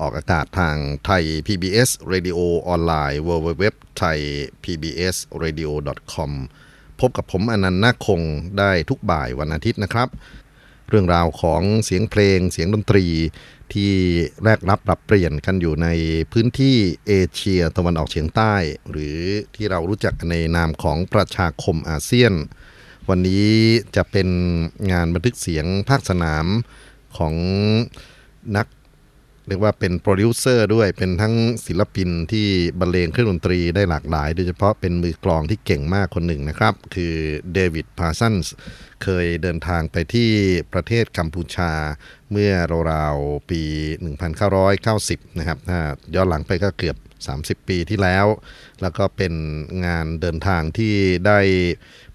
ออกอากาศทางไทย PBS Radio ออนไลน์ www thai pbs radio com พบกับผมอนันต์นาคงได้ทุกบ่ายวันอาทิตย์นะครับ เรื่องราวของเสียงเพลงเสียงดนตรีที่แลกรับปรับเปลี่ยนกันอยู่ในพื้นที่เอเชียตะวันออกเฉียงใต้ หรือที่เรารู้จักในนามของประชาคมอาเซียน วันนี้จะเป็นงานบันทึกเสียงภาคสนามของนัก เรียกว่าเป็นโปรดิวเซอร์ด้วยเป็นทั้งศิลปินที่บรรเลงเครื่องดนตรีได้หลากหลาย โดยเฉพาะเป็นมือกลองที่เก่งมากคนหนึ่งนะครับ คือเดวิดพาร์ซันส์เคยเดินทางไปที่ประเทศกัมพูชา เมื่อราวๆปี 1990 นะครับถ้าย้อนหลังไปก็เกือบ 30 ปีที่แล้ว แล้วก็เป็นงานเดินทางที่ได้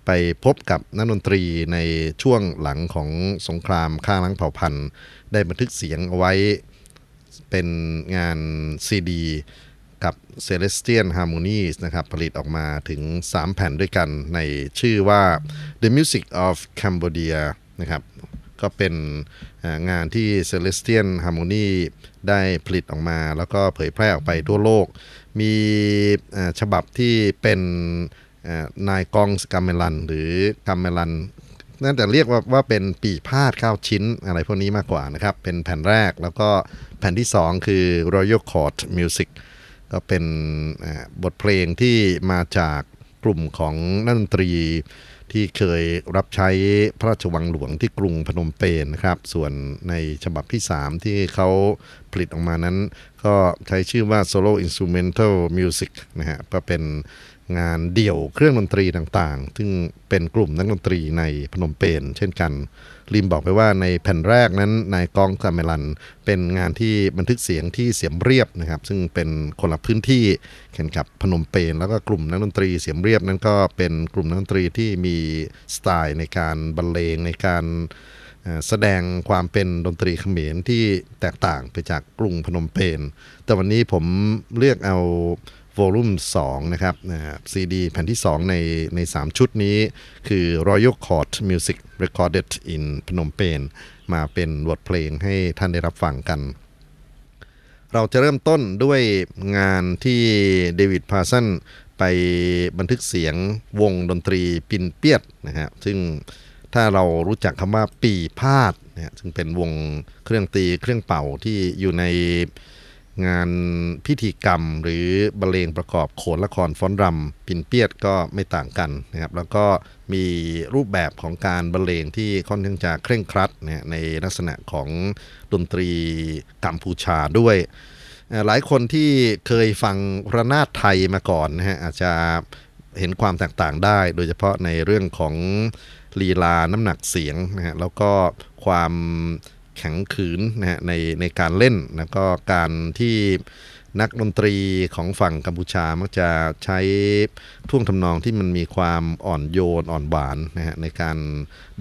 ไปพบกับนักดนตรีในช่วงหลังของสงครามฆ่าล้างเผ่าพันธุ์ ได้บันทึกเสียงเอาไว้ เป็นงานซีดีกับ Celestian Harmonies นะครับผลิตออกมาถึง 3 แผ่นด้วยกันในชื่อว่า The Music of Cambodia นะครับก็เป็นงานที่ Celestian Harmony ได้ผลิตออกมา แล้วก็เผยแพร่ออกไปทั่วโลก มีฉบับที่เป็นนายกองสกามเมลัน หรือกามเมลัน น่าจะเรียกว่าว่าเป็นปีพาดข้าวชิ้นอะไรพวกนี้มากกว่านะครับ เป็นแผ่นแรกแล้วก็แผ่นที่ 2 คือ Royal Court Music ก็เป็นบทเพลงที่มาจากกลุ่มของนักดนตรีที่เคยรับใช้พระราชวังหลวงที่กรุงพนมเปญนะครับ ส่วนในฉบับที่ 3 ที่เขาผลิตออกมานั้น ก็ใช้ชื่อว่า Solo Instrumental Music นะฮะก็เป็น งานเดี่ยวเครื่องดนตรีต่างๆ ซึ่งเป็นกลุ่มนักดนตรีในพนมเปญเช่นกันริมบอกไปว่าในแผ่นแรกนั้นนายกองซาเมลัน เป็นงานที่บันทึกเสียงที่เสียมเรียบนะครับ ซึ่งเป็นคนละพื้นที่แข่งกับพนมเปญแล้วก็กลุ่มนักดนตรีเสียมเรียบนั้นก็เป็นกลุ่มนักดนตรีที่มีสไตล์ในการบรรเลงในการแสดงความเป็นดนตรีเขมรที่แตกต่างไปจากกรุงพนมเปญแต่วันนี้ผมเลือกเอา วอลุ่ม2นะครับซีดีแผ่นที่ 2 ในใน 3 ชุดนี้ คือ Royal Court Music Recorded in Phnom Penh มาเป็นบทเพลงให้ท่านได้รับฟังกัน เราจะเริ่มต้นด้วยงานที่เดวิดพาสันไปบันทึกเสียงวงดนตรีปินเปียดนะครับซึ่งถ้าเรารู้จักคำว่าปีพาดนะซึ่งเป็นวงเครื่องตีเครื่องเป่าที่อยู่ใน งานพิธีกรรมหรือบรรเลงประกอบโขนละครฟ้อนรำปินเปียดก็ไม่ต่างกันนะครับแล้วก็มีรูปแบบของการบรรเลงที่ค่อนข้างจะเคร่งครัดนะในลักษณะของดนตรีกัมพูชาด้วย หลายคนที่เคยฟังระนาดไทยมาก่อนนะฮะอาจจะเห็นความแตกต่างได้ โดยเฉพาะในเรื่องของลีลาน้ำหนักเสียงนะฮะแล้วก็ความ แข็งขืนนะฮะในในการเล่นแล้วก็การที่นักดนตรีของฝั่งกัมพูชามักจะใช้ท่วงทำนองที่มันมีความอ่อนโยนอ่อนหวานนะฮะในการ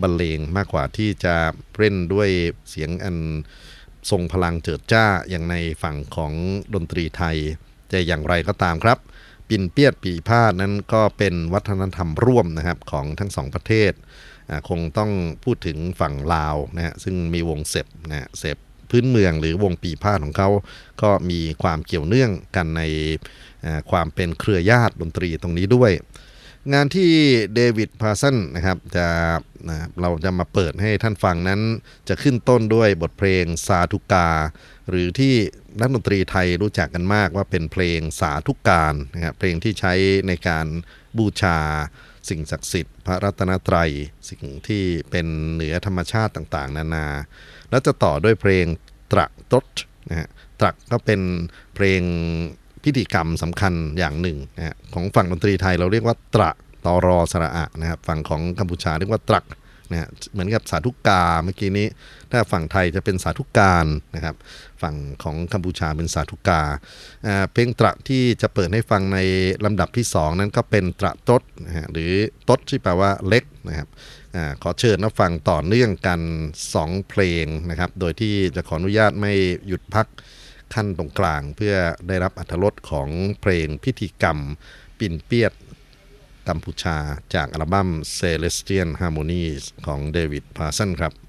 บรรเลงมากกว่าที่จะเล่นด้วยเสียงอันทรงพลังเจิดจ้าอย่างในฝั่งของดนตรีไทยจะอย่างไรก็ตามครับ ปินเปียดปีพาดนั้นก็เป็นวัฒนธรรมร่วมนะครับของทั้งสองประเทศ คงต้องพูดถึงฝั่งลาวนะฮะซึ่งมีวงเสพนะเสพพื้นเมืองหรือวงปีพาดของเขาก็มีความเกี่ยวเนื่องกันในความเป็นเครือญาติดนตรีตรงนี้ด้วย งานที่เดวิดพาสันนะครับจะนะเราจะมาเปิดให้ท่านฟังนั้น จะขึ้นต้นด้วยบทเพลงสาธุกา หรือที่นักดนตรีไทยรู้จักกันมากว่าเป็นเพลงสาธุการนะครับเพลงที่ใช้ในการบูชา สิ่งศักดิ์สิทธิ์ พระรัตนตรัย สิ่งที่เป็นเหนือธรรมชาติต่างๆ นานา แล้วจะต่อด้วยเพลงตรักตดนะฮะตรักก็เป็นเพลงพิธีกรรมสำคัญอย่างหนึ่งนะฮะของฝั่งดนตรีไทยเราเรียกว่าตระตอรอสระอะนะครับฝั่งของกัมพูชาเรียกว่าตรัก นะเหมือนกับสาธุกาเมื่อกี้นี้ ถ้าฝั่งไทยจะเป็นสาธุการนะครับ ฝั่งของกัมพูชาเป็นสาธุกา เพลงตระที่จะเปิดให้ฟังในลำดับที่ 2 นั้นก็เป็นตระตดนะฮะหรือตดที่แปลว่าเล็กนะครับอขอเชิญรับฟังต่อเนื่องกัน 2 เพลงนะครับ โดยที่จะขออนุญาตไม่หยุดพักขั้นตรงกลาง เพื่อได้รับอัธรสของเพลงพิธีกรรมปิ่นเปียด กัมพูชา จากอัลบั้ม Celestial Harmonies ของเดวิดพาสันครับ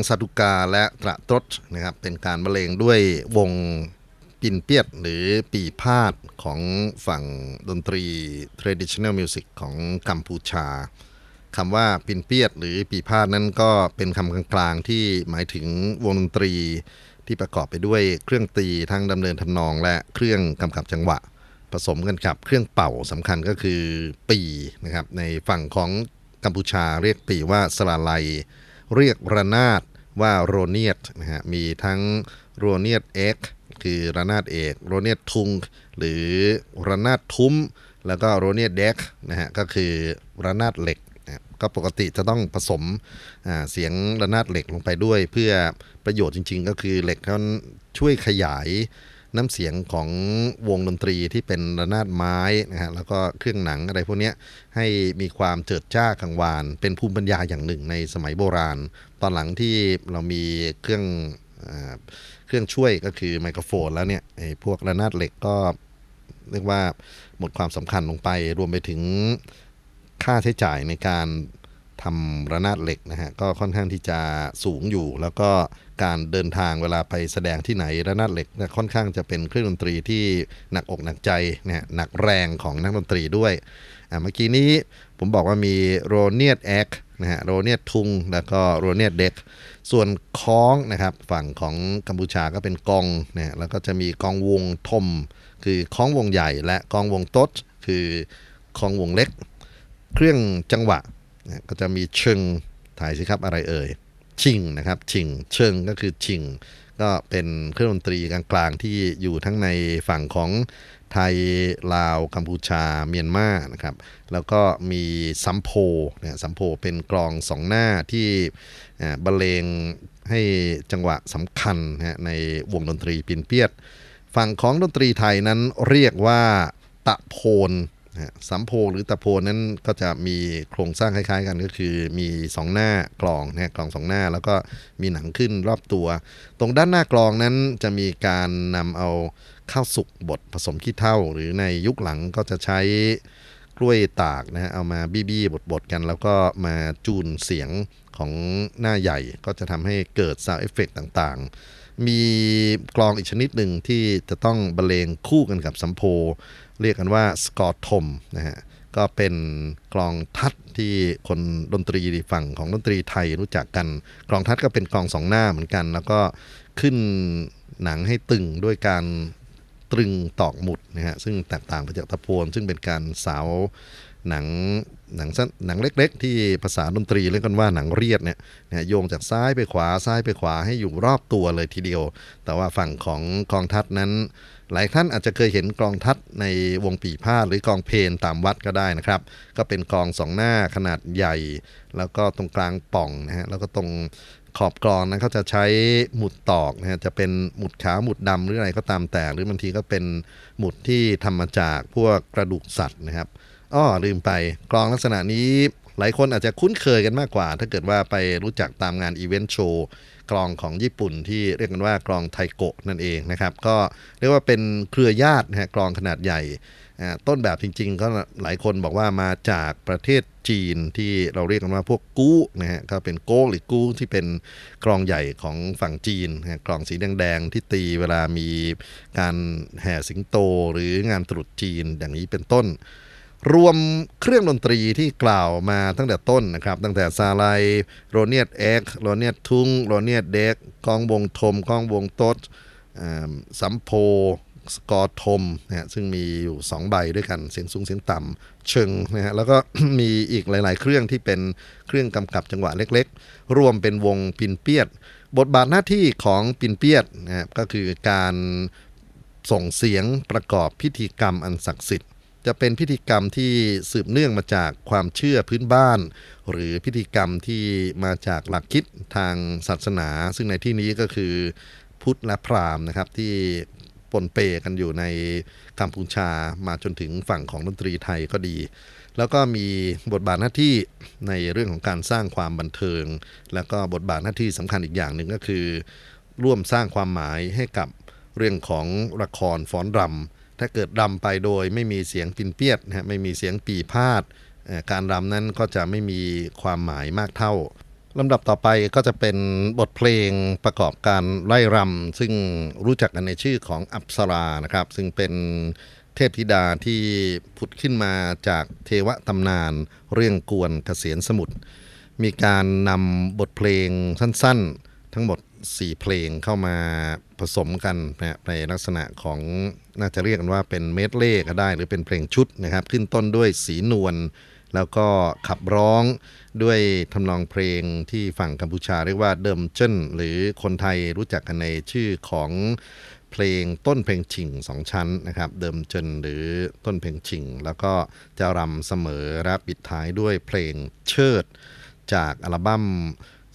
ทเพลงสาตุกาและตระตรดนะครับเป็นการบรรเลงด้วยวงปินเปียดหรือปีพาดของฝั่งดนตรี traditional music ของกัมพูชาคำว่าปินเปียดหรือปีพาดนั้นก็เป็นคำกลางๆที่หมายถึงวงดนตรีที่ประกอบไปด้วยเครื่องตีทั้งดำเนินทำนองและเครื่องกำกับจังหวะ ผสมกันกับเครื่องเป่าสำคัญก็คือปีนะครับในฝั่งของกัมพูชาเรียกปีว่าสลาไลเรียกระนาด ว่าโรเนียตนะฮะมีทั้งโรเนียตเอ็กคือระนาดเอกโรเนียตทุงหรือระนาดทุ้ม แล้วก็โรเนียตเด็กนะฮะก็คือระนาดเหล็กก็ปกติจะต้องผสมเสียงระนาดเหล็กลงไปด้วย เพื่อประโยชน์จริง ๆ ก็คือเหล็กนั้นช่วยขยาย น้ำเสียงของวงดนตรีที่เป็นระนาดไม้นะฮะแล้วก็เครื่องหนังอะไรพวกนี้ให้มีความเจิดจ้ากังวาน เป็นภูมิปัญญาอย่างหนึ่งในสมัยโบราณ ตอนหลังที่เรามีเครื่องเครื่องช่วยก็คือไมโครโฟนแล้วเนี่ยไอ้พวกระนาดเหล็กก็เรียกว่าหมดความสำคัญลงไปรวมไปถึงค่าใช้จ่ายในการ ทำระนาดเหล็กนะฮะก็ค่อนข้างที่จะสูงอยู่ แล้วก็การเดินทางเวลาไปแสดงที่ไหนระนาดเหล็กค่อนข้างจะเป็นเครื่องดนตรีที่หนักอกหนักใจนะหนักแรงของนักดนตรีด้วยเมื่อกี้นี้ผมบอกว่ามีโรเนียตแอคนะฮะโรเนียตทุง แล้วก็โรเนียตเด็ก ส่วนคล้องนะครับฝั่งของกัมพูชาก็เป็นกองนะแล้วก็จะมีกองวงทม คือคล้องวงใหญ่และกองวงโต๊ดคือคล้องวงเล็ก เครื่องจังหวะ นะก็จะมีเชิงทายสิครับอะไรเอ่ยชิงนะครับชิงเชิงก็คือฉิ่ง ก็เป็นเครื่องดนตรีกลางๆที่อยู่ทั้งในฝั่งของไทยลาวกัมพูชาเมียนมานะครับ แล้วก็มีซัมโพเนี่ยซัมโพเป็นกลองสองหน้าที่บรรเลงให้จังหวะสำคัญนะในวงดนตรีปินเปียด ฝั่งของดนตรีไทยนั้นเรียกว่าตะโพน สัมโพหรือตะโพนนั้นก็จะมีโครงสร้างคล้ายๆกันก็คือมีสองหน้ากลองนะกลองสองหน้าแล้วก็มีหนังขึ้นรอบตัว ตรงด้านหน้ากลองนั้นจะมีการนำเอาข้าวสุกบดผสมขี้เถ้าหรือในยุคหลังก็จะใช้กล้วยตากนะฮะเอามาบี้ๆบดๆกันแล้วก็มาจูนเสียงของหน้าใหญ่ก็จะทำให้เกิด sound effect ต่างๆ มีกลองอีกชนิดหนึ่งที่จะต้องบรรเลงคู่กันกับสัมโพ เรียกกันว่าสกอตทมนะฮะก็เป็นกลองทัดที่คนดนตรีฝั่งของดนตรีไทยรู้จักกัน กลองทัดก็เป็นกลองสองหน้าเหมือนกัน แล้วก็ขึ้นหนังให้ตึงด้วยการตรึงตอกหมุดนะฮะซึ่งแตกต่างไปจากตะโพนซึ่งเป็นการสาวหนังหนังหนังเล็ก ๆ ที่ภาษาดนตรีเรียกกันว่าหนังเรียดเนี่ยนะโยงจากซ้ายไปขวาซ้ายไปขวาให้อยู่รอบตัวเลยทีเดียว แต่ว่าฝั่งของกองทัดนั้น หลายท่านอาจจะเคยเห็นกองทัดในวงปีพาดหรือกองเพนตามวัดก็ได้นะครับ ก็เป็นกองสองหน้าขนาดใหญ่ แล้วก็ตรงกลางป่องนะฮะแล้วก็ตรงขอบกรองนั้นเขาจะใช้หมุดตอกนะฮะจะเป็นหมุดขาวหมุดดำหรืออะไรก็ตามแต่ หรือบางทีก็เป็นหมุดที่ทำมาจากพวกกระดูกสัตว์นะครับอ้อลืมไปกลองลักษณะนี้หลายคนอาจจะคุ้นเคยกันมากกว่า ถ้าเกิดว่าไปรู้จักตามงานอีเวนต์โชว์ กลองของญี่ปุ่นที่เรียกกันว่ากลองไทโกะนั่นเองนะครับ ก็เรียกว่าเป็นเครือญาตินะฮะกลองขนาดใหญ่ต้นแบบจริงๆ ก็หลายคนบอกว่ามาจากประเทศจีนที่เราเรียกกันว่าพวกกู้นะฮะก็เป็นโก้หรือกู้ที่เป็นกลองใหญ่ของฝั่งจีนกลองสีแดงๆที่ตีเวลามีการแห่สิงโตหรืองานตรุษจีนอย่างนี้เป็นต้น รวมเครื่องดนตรีที่กล่าวมาตั้งแต่ต้นนะครับ ตั้งแต่สราไลโรเนียตเอกโรเนียตทุงโรเนียตเด็กกองวงทมกองวงโต๊ดสัมโพสกอทมนะฮะซึ่งมีอยู่ 2 ใบด้วยกันเสียงสูงเสียงต่ำเชิงนะฮะแล้วก็มีอีกหลาย ๆ เครื่องที่เป็นเครื่องกำกับจังหวะเล็ก ๆ รวมเป็นวงปินเปียด บทบาทหน้าที่ของปินเปียดนะก็คือการส่งเสียงประกอบพิธีกรรมอันศักดิ์สิทธิ์ จะเป็นพิธีกรรมที่สืบเนื่องมาจากความเชื่อพื้นบ้าน หรือพิธีกรรมที่มาจากหลักคิดทางศาสนา ซึ่งในที่นี้ก็คือพุทธและพราหมณ์นะครับที่ปนเปกันอยู่ในกัมพูชามาจนถึงฝั่งของดนตรีไทยก็ดี แล้วก็มีบทบาทหน้าที่ในเรื่องของการสร้างความบันเทิง แล้วก็บทบาทหน้าที่สำคัญอีกอย่างหนึ่งก็คือ ร่วมสร้างความหมายให้กับเรื่องของละครฟ้อนรำ ถ้าเกิดรำไปโดยไม่มีเสียงปินเปียดนะไม่มีเสียงปีพาดการรำนั้นก็จะไม่มีความหมายมากเท่าลำดับต่อไปก็จะเป็นบทเพลงประกอบการไล่รำซึ่งรู้จักกันในชื่อของอัปสรานะครับ ซึ่งเป็นเทพธิดาที่ผุดขึ้นมาจากเทวตำนาน เรื่องกวนเกษียนสมุทรมีการนำบทเพลงสั้นๆ ทั้งหมด 4 เพลงเข้ามาผสมกันนะในลักษณะของ น่าจะเรียกกันว่าเป็นเมดเล่ก็ได้ หรือเป็นเพลงชุดนะครับ ขึ้นต้นด้วยสีนวลแล้วก็ขับร้องด้วยทำนองเพลงที่ฝั่งกัมพูชาเรียกว่าเดิมเจิ้นหรือคนไทยรู้จักกันในชื่อของเพลงต้นเพลงชิงสองชั้นนะครับ เดิมเจนหรือต้นเพลงชิง แล้วก็จะรำเสมอและปิดท้ายด้วยเพลงเชิด จากอัลบั้ม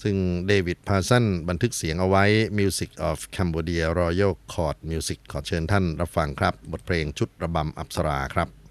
ซึ่งเดวิดพาสันบันทึกเสียงเอาไว้ Music of Cambodia Royal Court Music ขอเชิญท่านรับฟังครับ บทเพลงชุดระบำอับสราครับ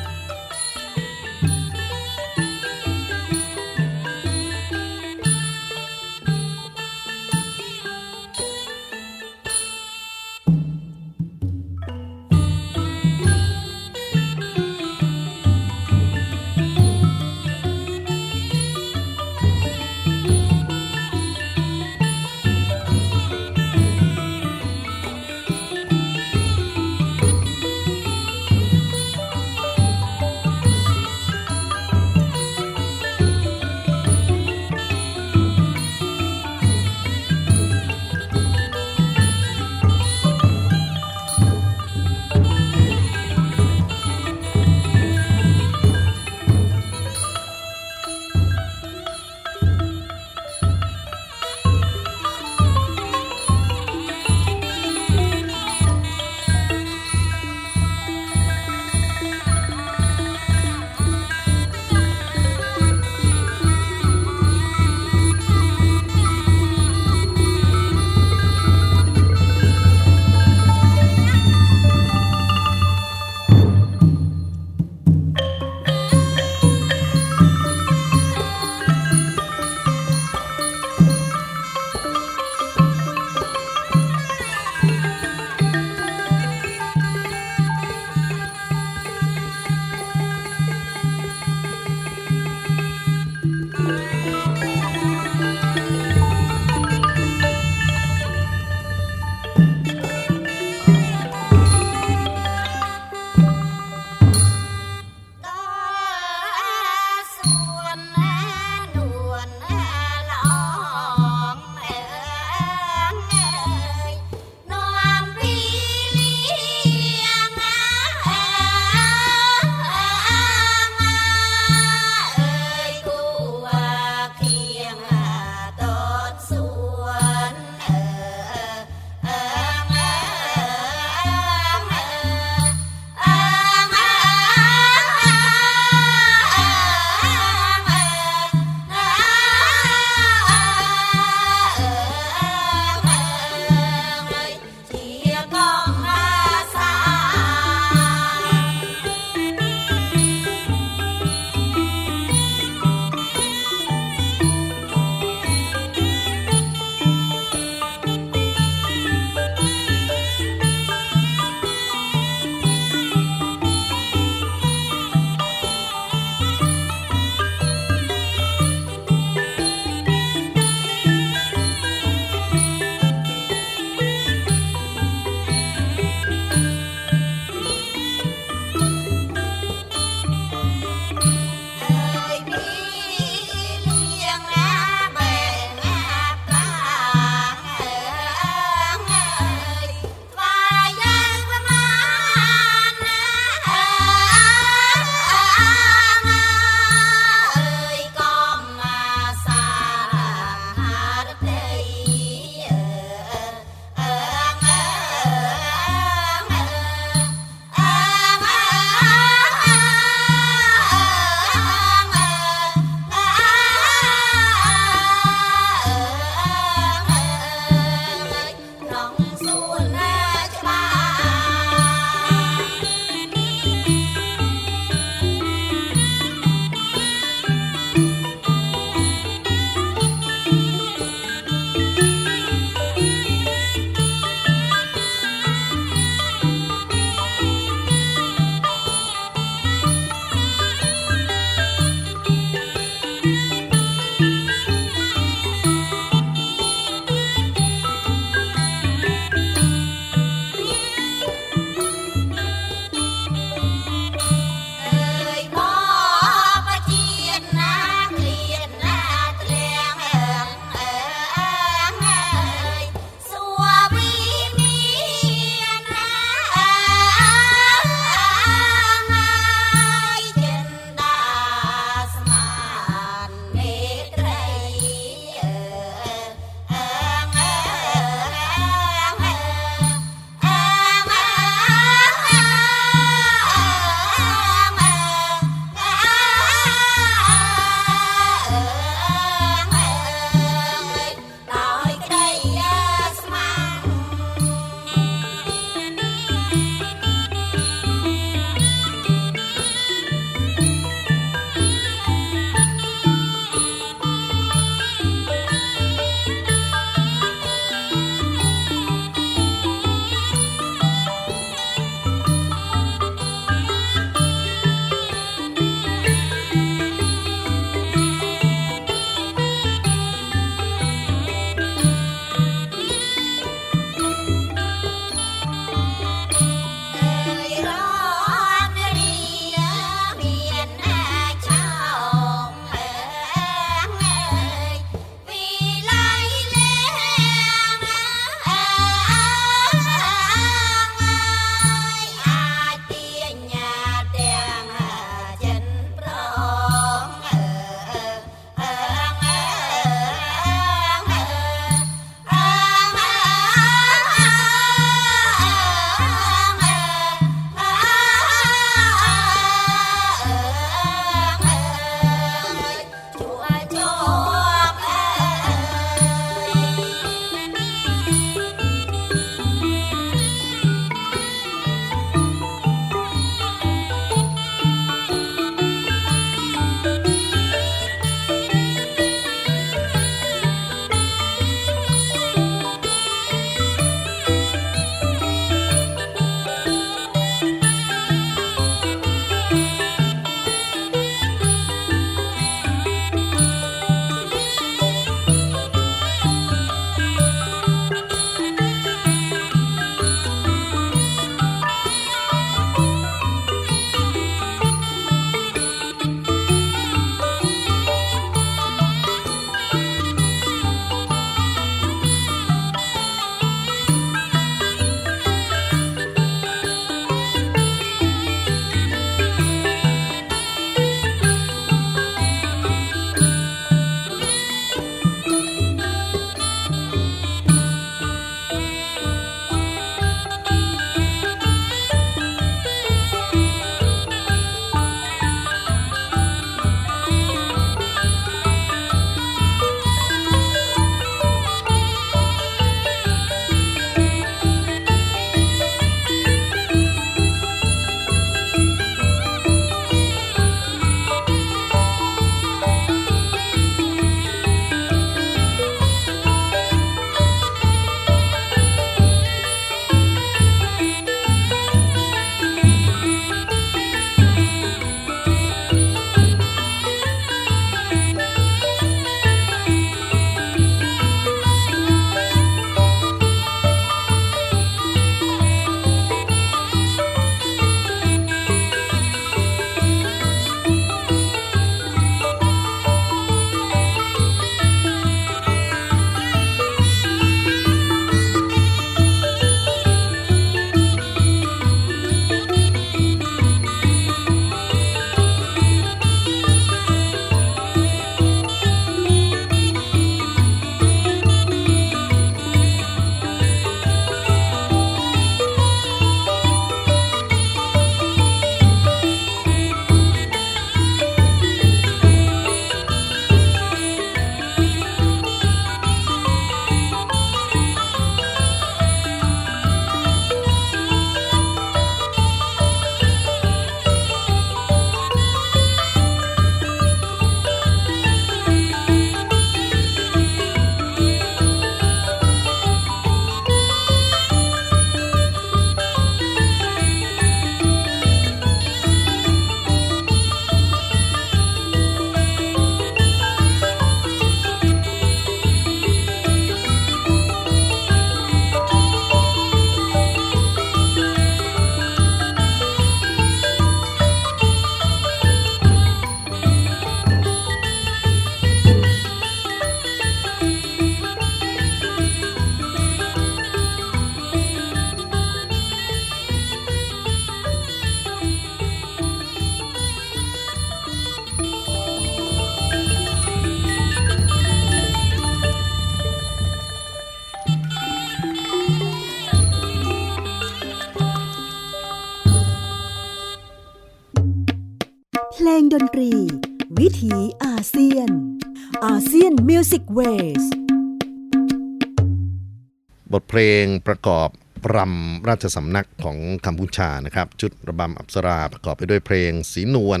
เพลงประกอบรำราชสำนักของกัมพูชานะครับจุดระบำอับสราประกอบไปด้วยเพลงสีนวล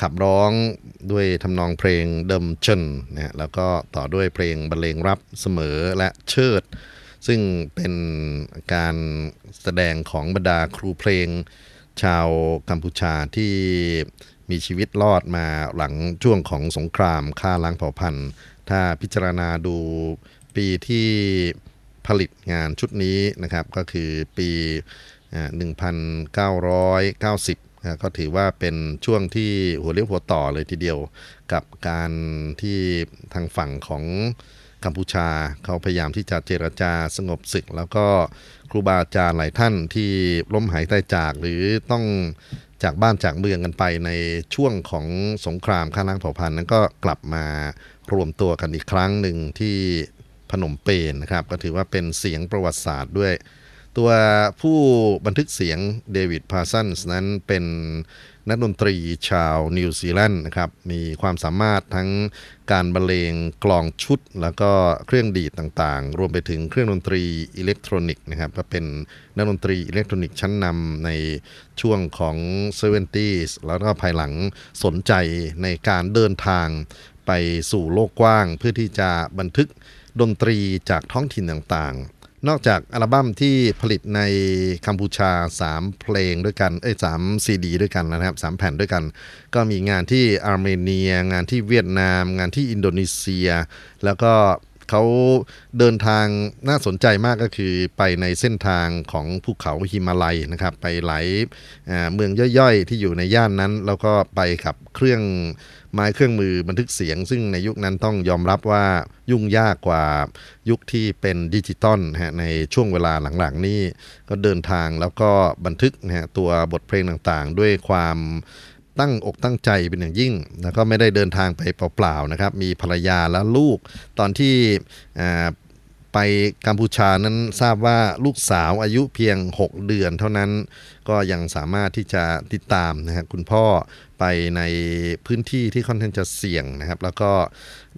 ขับร้องด้วยทำนองเพลงเดิมเชนนะแล้วก็ต่อด้วยเพลงบรรเลงรับเสมอและเชิด ซึ่งเป็นการแสดงของบรรดาครูเพลงชาวกัมพูชาที่มีชีวิตรอดมาหลังช่วงของสงครามฆ่าล้างเผ่าพันธุ์ ถ้าพิจารณาดูปีที่ ผลิตงานชุดนี้นะครับก็คือปี 1990ก็ถือว่าเป็นช่วงที่หัวเลี้ยวหัวต่อเลยทีเดียว กับการที่ทางฝั่งของกัมพูชาเขาพยายามที่จะเจรจาสงบศึก แล้วก็ครูบาอาจารย์หลายท่านที่ล้มหายตายจากหรือต้องจากบ้านจากเมืองกันไปในช่วงของสงครามฆ่าล้างเผ่าพันธุ์นั้นก็กลับมารวมตัวกันอีกครั้งหนึ่งที่ พนมเปญนะครับ ก็ถือว่าเป็นเสียงประวัติศาสตร์ด้วย ตัวผู้บันทึกเสียงเดวิดพาร์ซันส์นั้นเป็นนักดนตรีชาวนิวซีแลนด์นะครับมีความสามารถทั้งการบรรเลงกลองชุด แล้วก็เครื่องดีดต่างๆ รวมไปถึงเครื่องดนตรีอิเล็กทรอนิกส์นะครับก็เป็นนักดนตรีอิเล็กทรอนิกส์ชั้นนำในช่วงของ 70s แล้วก็ภายหลังสนใจในการเดินทางไปสู่โลกกว้างเพื่อที่จะบันทึก ดนตรีจากท้องถิ่นต่างๆ นอกจากอัลบั้มที่ผลิตในกัมพูชา 3 เพลงด้วยกันเอ้ยสามซีดีด้วยกันนะครับสามแผ่นด้วยกัน ก็มีงานที่อาร์เมเนีย งานที่เวียดนาม งานที่อินโดนีเซีย แล้วก็เขาเดินทางน่าสนใจมากก็คือไปในเส้นทางของภูเขาหิมาลัยนะครับ ไปหลายเมืองย่อยๆ ที่อยู่ในย่านนั้น แล้วก็ไปขับเครื่อง ไม้เครื่องมือบันทึกเสียง ซึ่งในยุคนั้นต้องยอมรับว่ายุ่งยากกว่ายุคที่เป็นดิจิตอลฮะในช่วงเวลาหลังๆนี่ก็เดินทางแล้วก็บันทึกนะฮะตัวบทเพลงต่างๆ ด้วยความตั้งอกตั้งใจเป็นอย่างยิ่ง แล้วก็ไม่ได้เดินทางไปเปล่าๆนะครับ มีภรรยาและลูกตอนที่ ไปกัมพูชานั้นทราบว่าลูกสาวอายุเพียง 6 เดือนเท่านั้นก็ยังสามารถที่จะติดตามนะครับคุณพ่อไปในพื้นที่ที่ค่อนข้างจะเสี่ยงนะครับ แล้วก็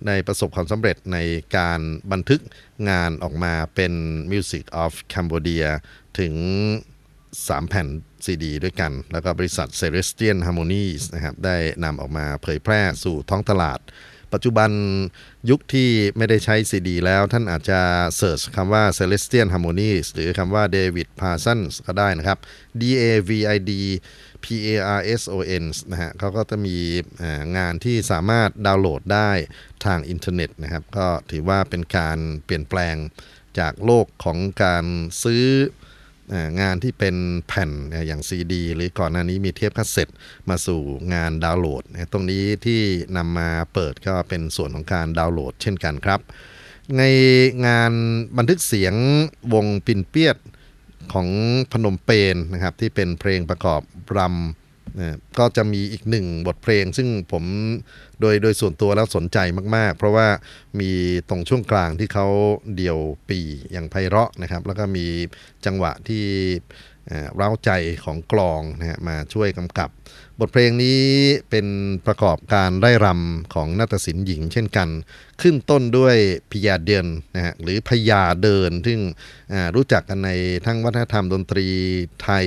ในประสบความสำเร็จในการบันทึกงานออกมาเป็น Music of Cambodia ถึง 3 แผ่นซีดีด้วยกัน แล้วก็บริษัท Celestian Harmonies นะครับได้นำออกมาเผยแพร่สู่ท้องตลาด ปัจจุบันยุคที่ไม่ได้ใช้ซีดีแล้วท่านอาจจะเสิร์ชคำว่า Celestian Harmonies หรือคำว่า David Parsons ก็ได้นะครับ D A V I D P A R S O N นะฮะเขาก็จะมีงานที่สามารถดาวน์โหลดได้ทางอินเทอร์เน็ตนะครับ ก็ถือว่าเป็นการเปลี่ยนแปลงจากโลกของการซื้อ งานที่เป็นแผ่นอย่างซีดีหรือก่อนหน้านี้มีเทปคัสเซ็ตมาสู่งานดาวน์โหลด ตรงนี้ที่นำมาเปิดก็เป็นส่วนของการดาวน์โหลด เช่นกันครับ ในงานบันทึกเสียงวงปินเปียดของพนมเปญนะครับที่เป็นเพลงประกอบรำ นะก็จะมีอีกหนึ่งบทเพลง ซึ่งผมโดยโดยส่วนตัวแล้วสนใจมาก ๆ เพราะว่ามีตรงช่วงกลางที่เขาเดี่ยวปีอย่างไพเราะนะครับ แล้วก็มีจังหวะที่เร้าใจของกลองนะฮะมาช่วยกำกับ บทเพลงนี้เป็นประกอบการไร่รำของนาฏศิลป์หญิงเช่นกัน ขึ้นต้นด้วยพยาเดินนะฮะหรือพยาเดิน ซึ่งรู้จักกันในทั้งวัฒนธรรมดนตรีไทย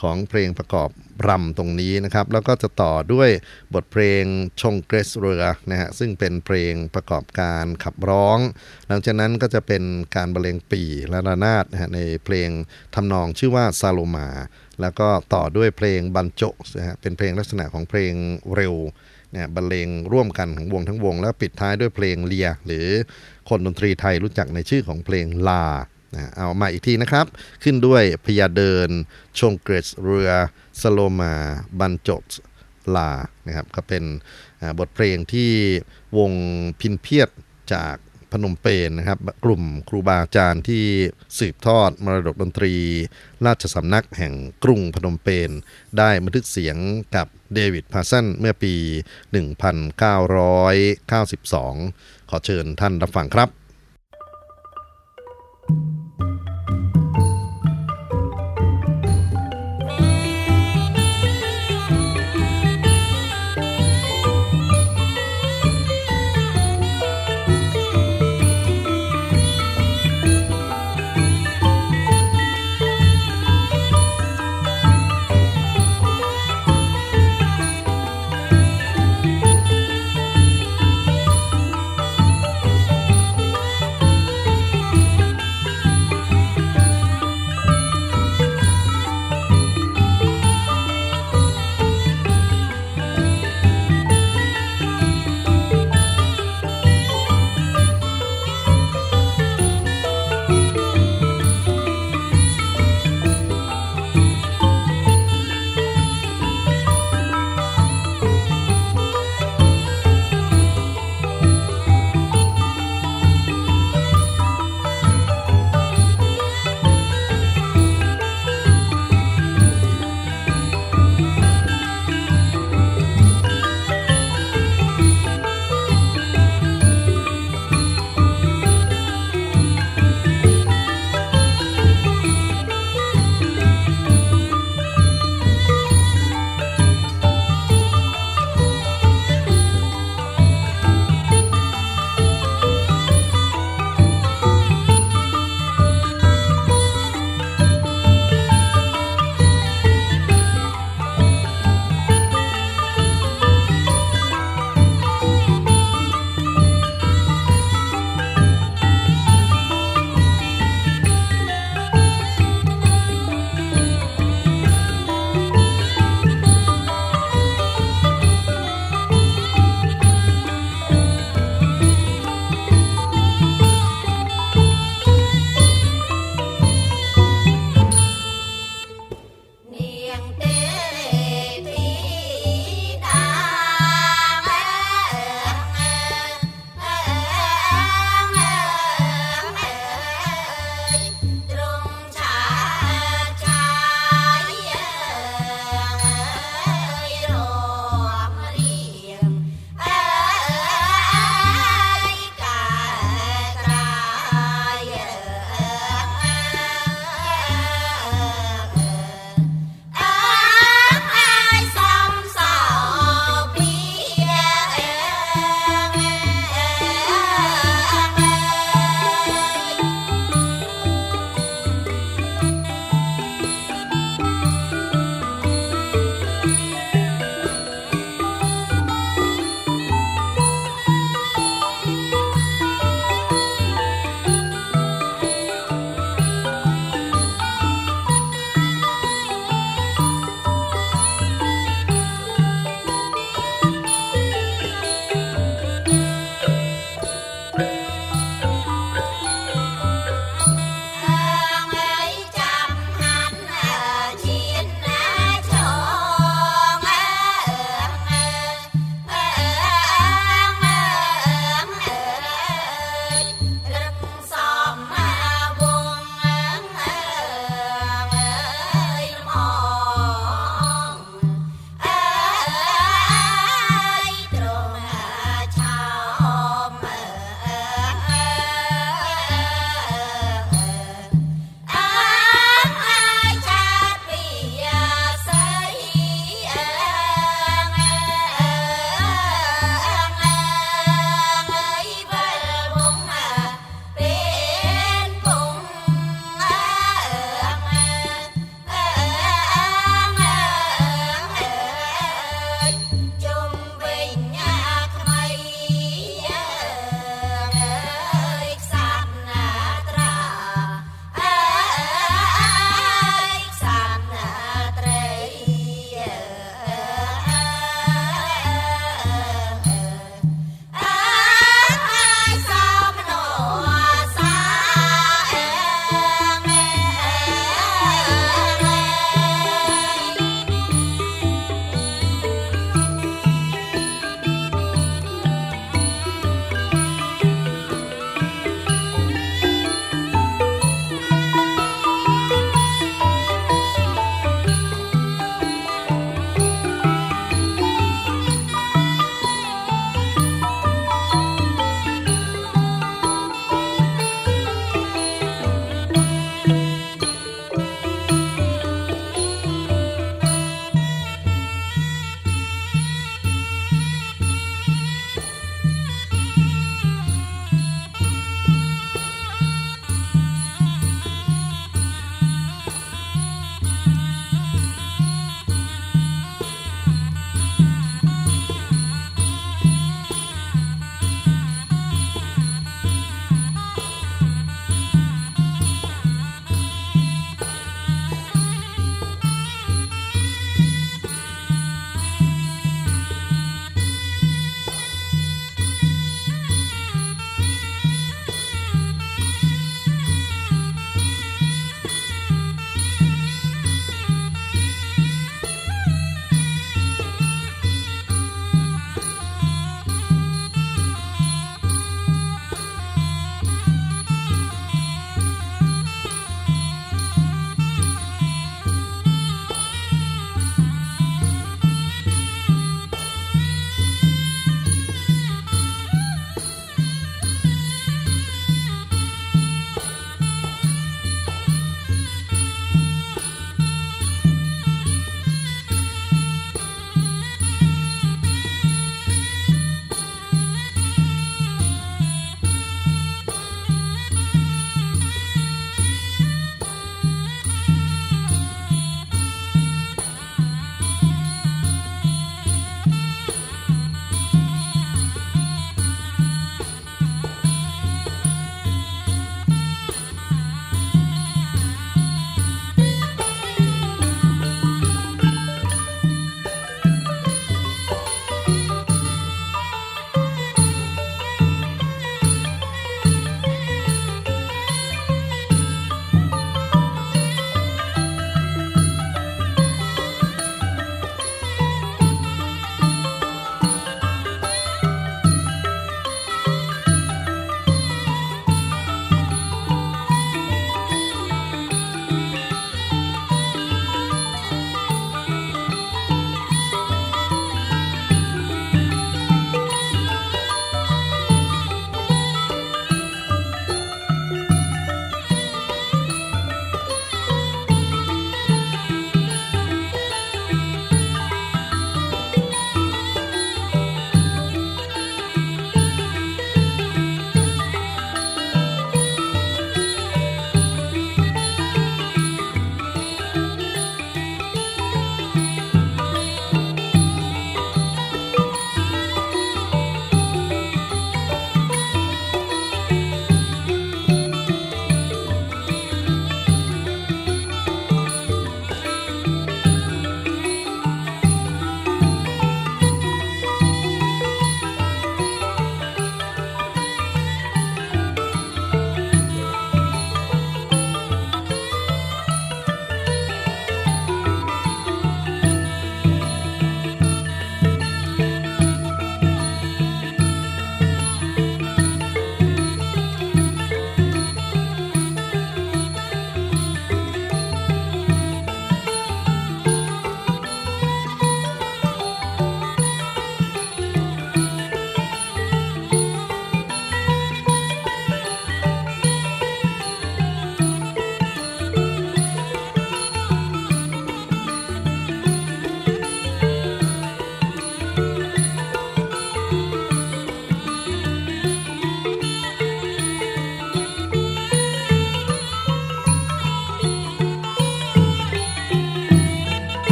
ของเพลงประกอบรำตรงนี้นะครับ แล้วก็จะต่อด้วยบทเพลงชงเกรสเรือนะฮะซึ่งเป็นเพลงประกอบการขับร้อง หลังจากนั้นก็จะเป็นการบรรเลงปีและระนาดนะฮะในเพลงทำนองชื่อว่าซาโลมา แล้วก็ต่อด้วยเพลงบันโจนะฮะเป็นเพลงลักษณะของเพลงเร็วเนี่ยบรรเลงร่วมกันของวงทั้งวง แล้วปิดท้ายด้วยเพลงเลีย หรือคนดนตรีไทยรู้จักในชื่อของเพลงลา นะเอามาอีกทีนะครับ ขึ้นด้วยพยาเดิน ชงเกรสเรือ สโลมาบันจบลานะครับก็เป็นบทเพลงที่วงพินเพียดจากพนมเปญนะครับ กลุ่มครูบาอาจารย์ที่สืบทอดมรดกดนตรี ราชสำนักแห่งกรุงพนมเปญได้บันทึกเสียงกับเดวิดพาสันเมื่อปี 1992 ขอเชิญท่านรับฟังครับ Thank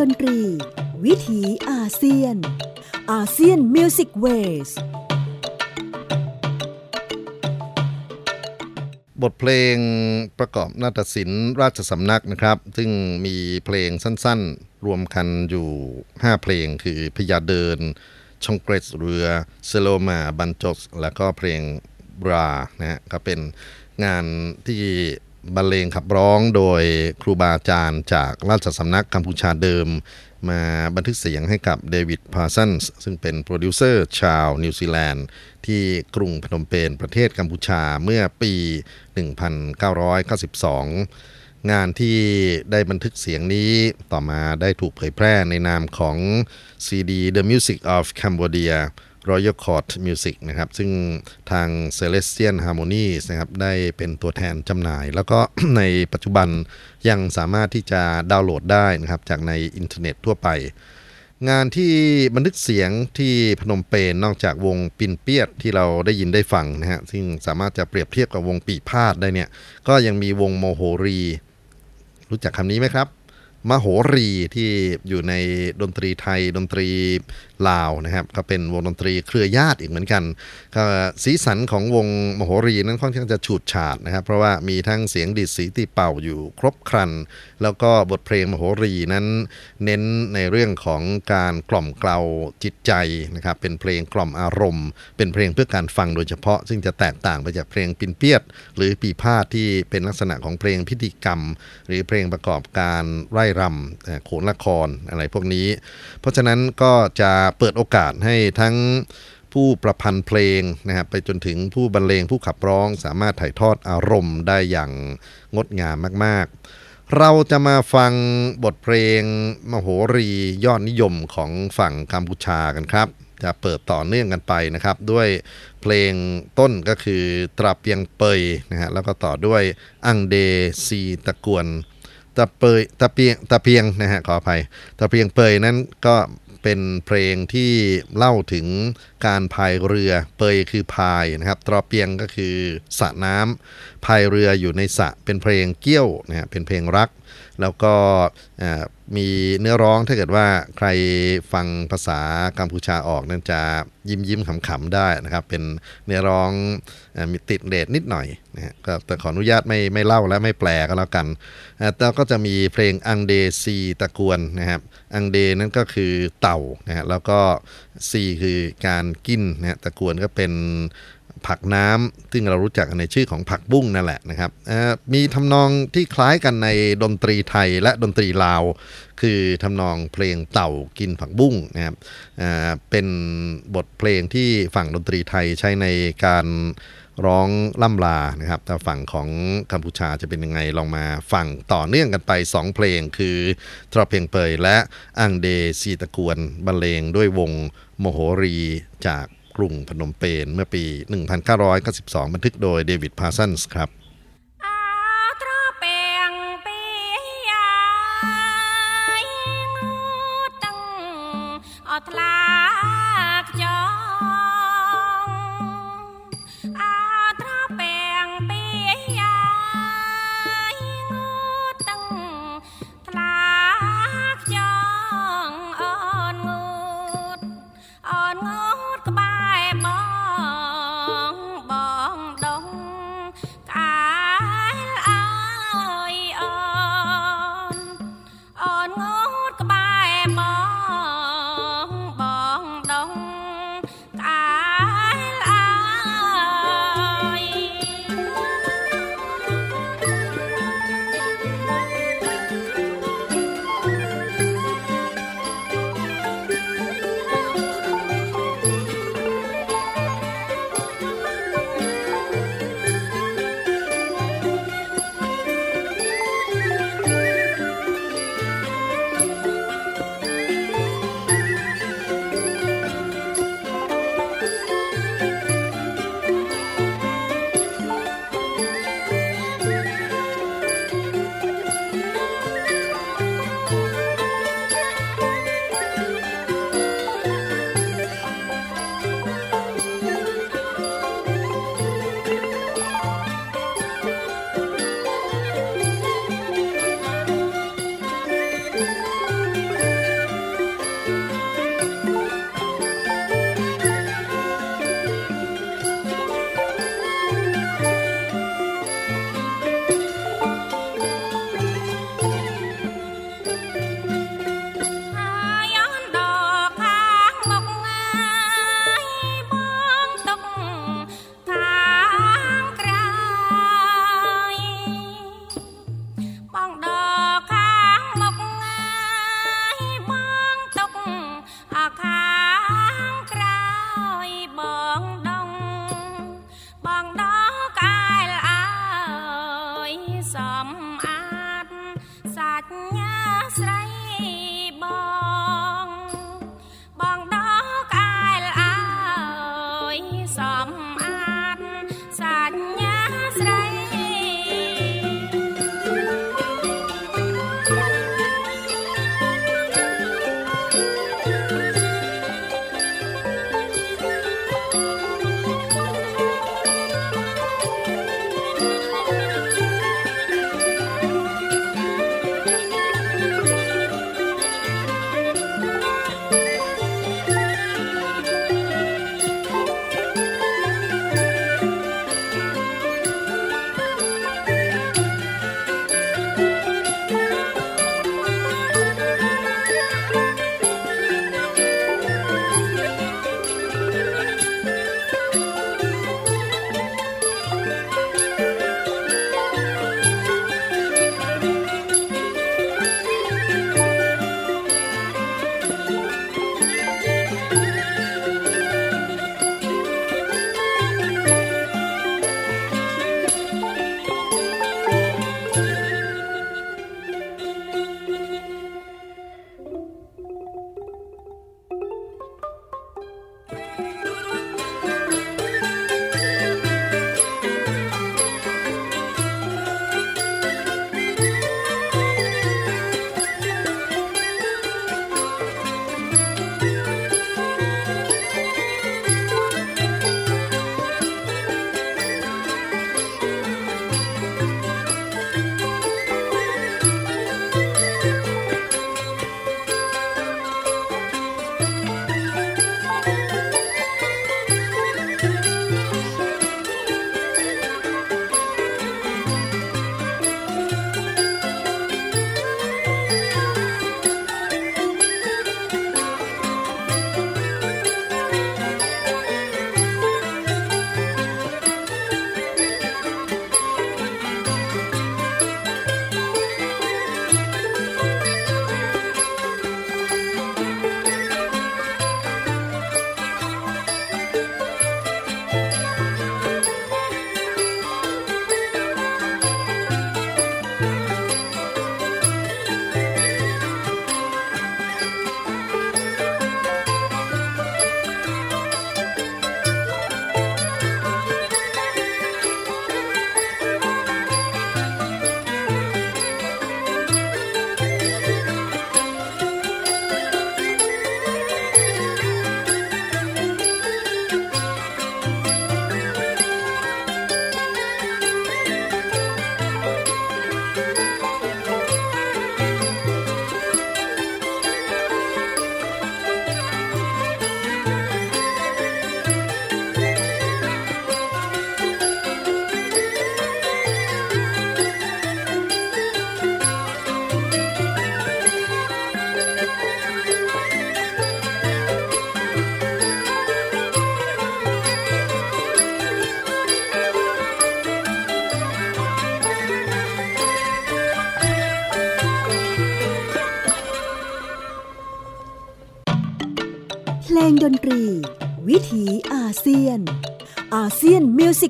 ดนตรี วิถีอาเซียน อาเซียนมิวสิกเวสบทเพลงประกอบนาฏศิลป์ราชสำนักนะครับ ซึ่งมีเพลงสั้นๆ รวมกันอยู่ 5 เพลงคือพยาเดินชองเกรสเรือเซโลมาบันจสและก็เพลงบรานะฮะก็เป็นงานที่ บรรเลงขับร้องโดยครูบาอาจารย์จากราชสำนักกัมพูชาเดิม มาบันทึกเสียงให้กับเดวิดพาร์ซันส์ซึ่งเป็นโปรดิวเซอร์ชาวนิวซีแลนด์ ที่กรุงพนมเปญประเทศกัมพูชาเมื่อปี 1992 งานที่ได้บันทึกเสียงนี้ต่อมาได้ถูกเผยแพร่ในนามของ CD The Music of Cambodia Royal Court Music นะครับ ซึ่งทาง Celestial Harmonies นะครับ ได้เป็นตัวแทนจำหน่าย แล้วก็ในปัจจุบันยังสามารถที่จะดาวน์โหลดได้นะครับ จากในอินเทอร์เน็ตทั่วไป งานที่บันทึกเสียงที่พนมเปญนอกจากวงปินเปียดที่เราได้ยินได้ฟังนะฮะ ซึ่งสามารถจะเปรียบเทียบกับวงปี่พาทย์ได้เนี่ย ก็ยังมีวงโมโหรี รู้จักคำนี้ไหมครับมโหรีที่อยู่ในดนตรีไทยดนตรีลาวนะครับก็เป็นวงดนตรีเครือญาติอีกเหมือนกันก็สีสันของวงมโหรีนั้นค่อนข้างจะฉูดฉาดนะครับ เพราะว่ามีทั้งเสียงดิดสีตีเป่าอยู่ครบครัน แล้วก็บทเพลงมโหรีนั้นเน้นในเรื่องของการกล่อมเกลาจิตใจนะครับเป็นเพลงกล่อมอารมณ์ เป็นเพลงเพื่อการฟังโดยเฉพาะ ซึ่งจะแตกต่างไปจากเพลงปินเปียด หรือปีพาดที่เป็นลักษณะของเพลงพิธีกรรม หรือเพลงประกอบการไร่รำโขนละครอะไรพวกนี้ เพราะฉะนั้นก็จะเปิดโอกาสให้ทั้งผู้ประพันธ์เพลงนะครับไปจนถึงผู้บรรเลงผู้ขับร้อง สามารถถ่ายทอดอารมณ์ได้อย่างงดงามมาก ๆ เราจะมาฟังบทเพลงมโหรียอดนิยมของฝั่งกัมพูชากันครับ จะเปิดต่อเนื่องกันไปนะครับ ด้วยเพลงต้นก็คือตราเปียงเปยนะฮะแล้วก็ต่อด้วยอังเดซีตะกวนตะเปยตะเปียงตะเปียงนะฮะขออภัยตะเปียงเปยนั้นก็ เป็นเพลงที่เล่าถึงการพายเรือ เปยคือพายนะครับ ตรอเปียงก็คือสระน้ำพายเรืออยู่ในสระเป็นเพลงเกี้ยวนะฮะเป็นเพลงรัก แล้วก็มีเนื้อร้องถ้าเกิดว่าใครฟังภาษากัมพูชาออกนั่นจะยิ้มยิ้มขำๆได้นะครับ เป็นเนื้อร้องมีติด rate นิดหน่อยนะฮะแต่ขออนุญาตไม่ไม่เล่าและไม่แปลก็แล้วกัน แล้วก็จะมีเพลงอังเดซีตะกวนนะครับ อังเดนั่นก็คือเต่านะฮะแล้วก็ซีคือการกินนะฮะตะกวนก็เป็นผักน้ำซึ่งเรารู้จักในชื่อของผักบุ้งนั่นแหละนะครับมีทำนองที่คล้ายกันในดนตรีไทยและดนตรีลาว คือทำนองเพลงเต่ากินผักบุ้งนะครับเป็นบทเพลงที่ฝั่งดนตรีไทยใช้ในการ ร้องล่ำลานะครับแต่ฝั่งของกัมพูชาจะเป็นยังไงลองมาฟังต่อเนื่องกันไป 2 เพลงคือทรเพลงเปยและอังเดซีตะกวนบรรเลงด้วยวงโมโหรีจากกรุงพนมเปญเมื่อปี 1992 บันทึกโดยเดวิดพาร์ซันส์ครับ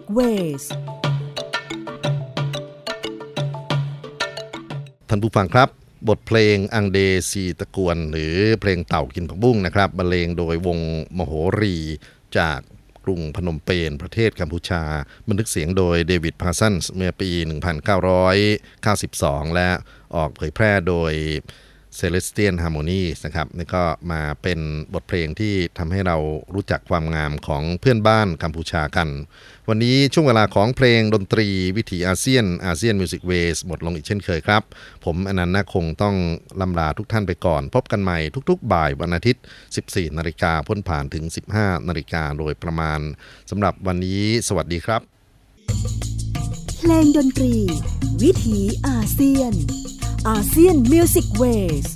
ยน Music Waveท่านผู้ฟังครับ บทเพลงอังเดซีตะกวน หรือเพลงเต่ากินผักบุ้งนะครับบรรเลงโดยวงมโหรีจากกรุงพนมเปญประเทศกัมพูชา บันทึกเสียงโดยเดวิดพาร์ซันส์เมื่อปี 1992 และออกเผยแพร่โดย Celestial Harmonies นะครับนี่ก็มาเป็นบทเพลงที่ทำให้เรารู้จักความงามของเพื่อนบ้านกัมพูชากัน วันนี้ช่วงเวลาของเพลงดนตรีวิถีอาเซียน ASEAN Music Ways หมดลงอีกเช่นเคยครับ ผมอนันต์นาคงต้องลำลาทุกท่านไปก่อน พบกันใหม่ทุกๆ บ่ายวันอาทิตย์ 14 นาฬิกาพ้นผ่านถึง 15 นาฬิกาโดยประมาณสำหรับวันนี้สวัสดีครับ เพลงดนตรี วิถีอาเซียน ASEAN Music Wayส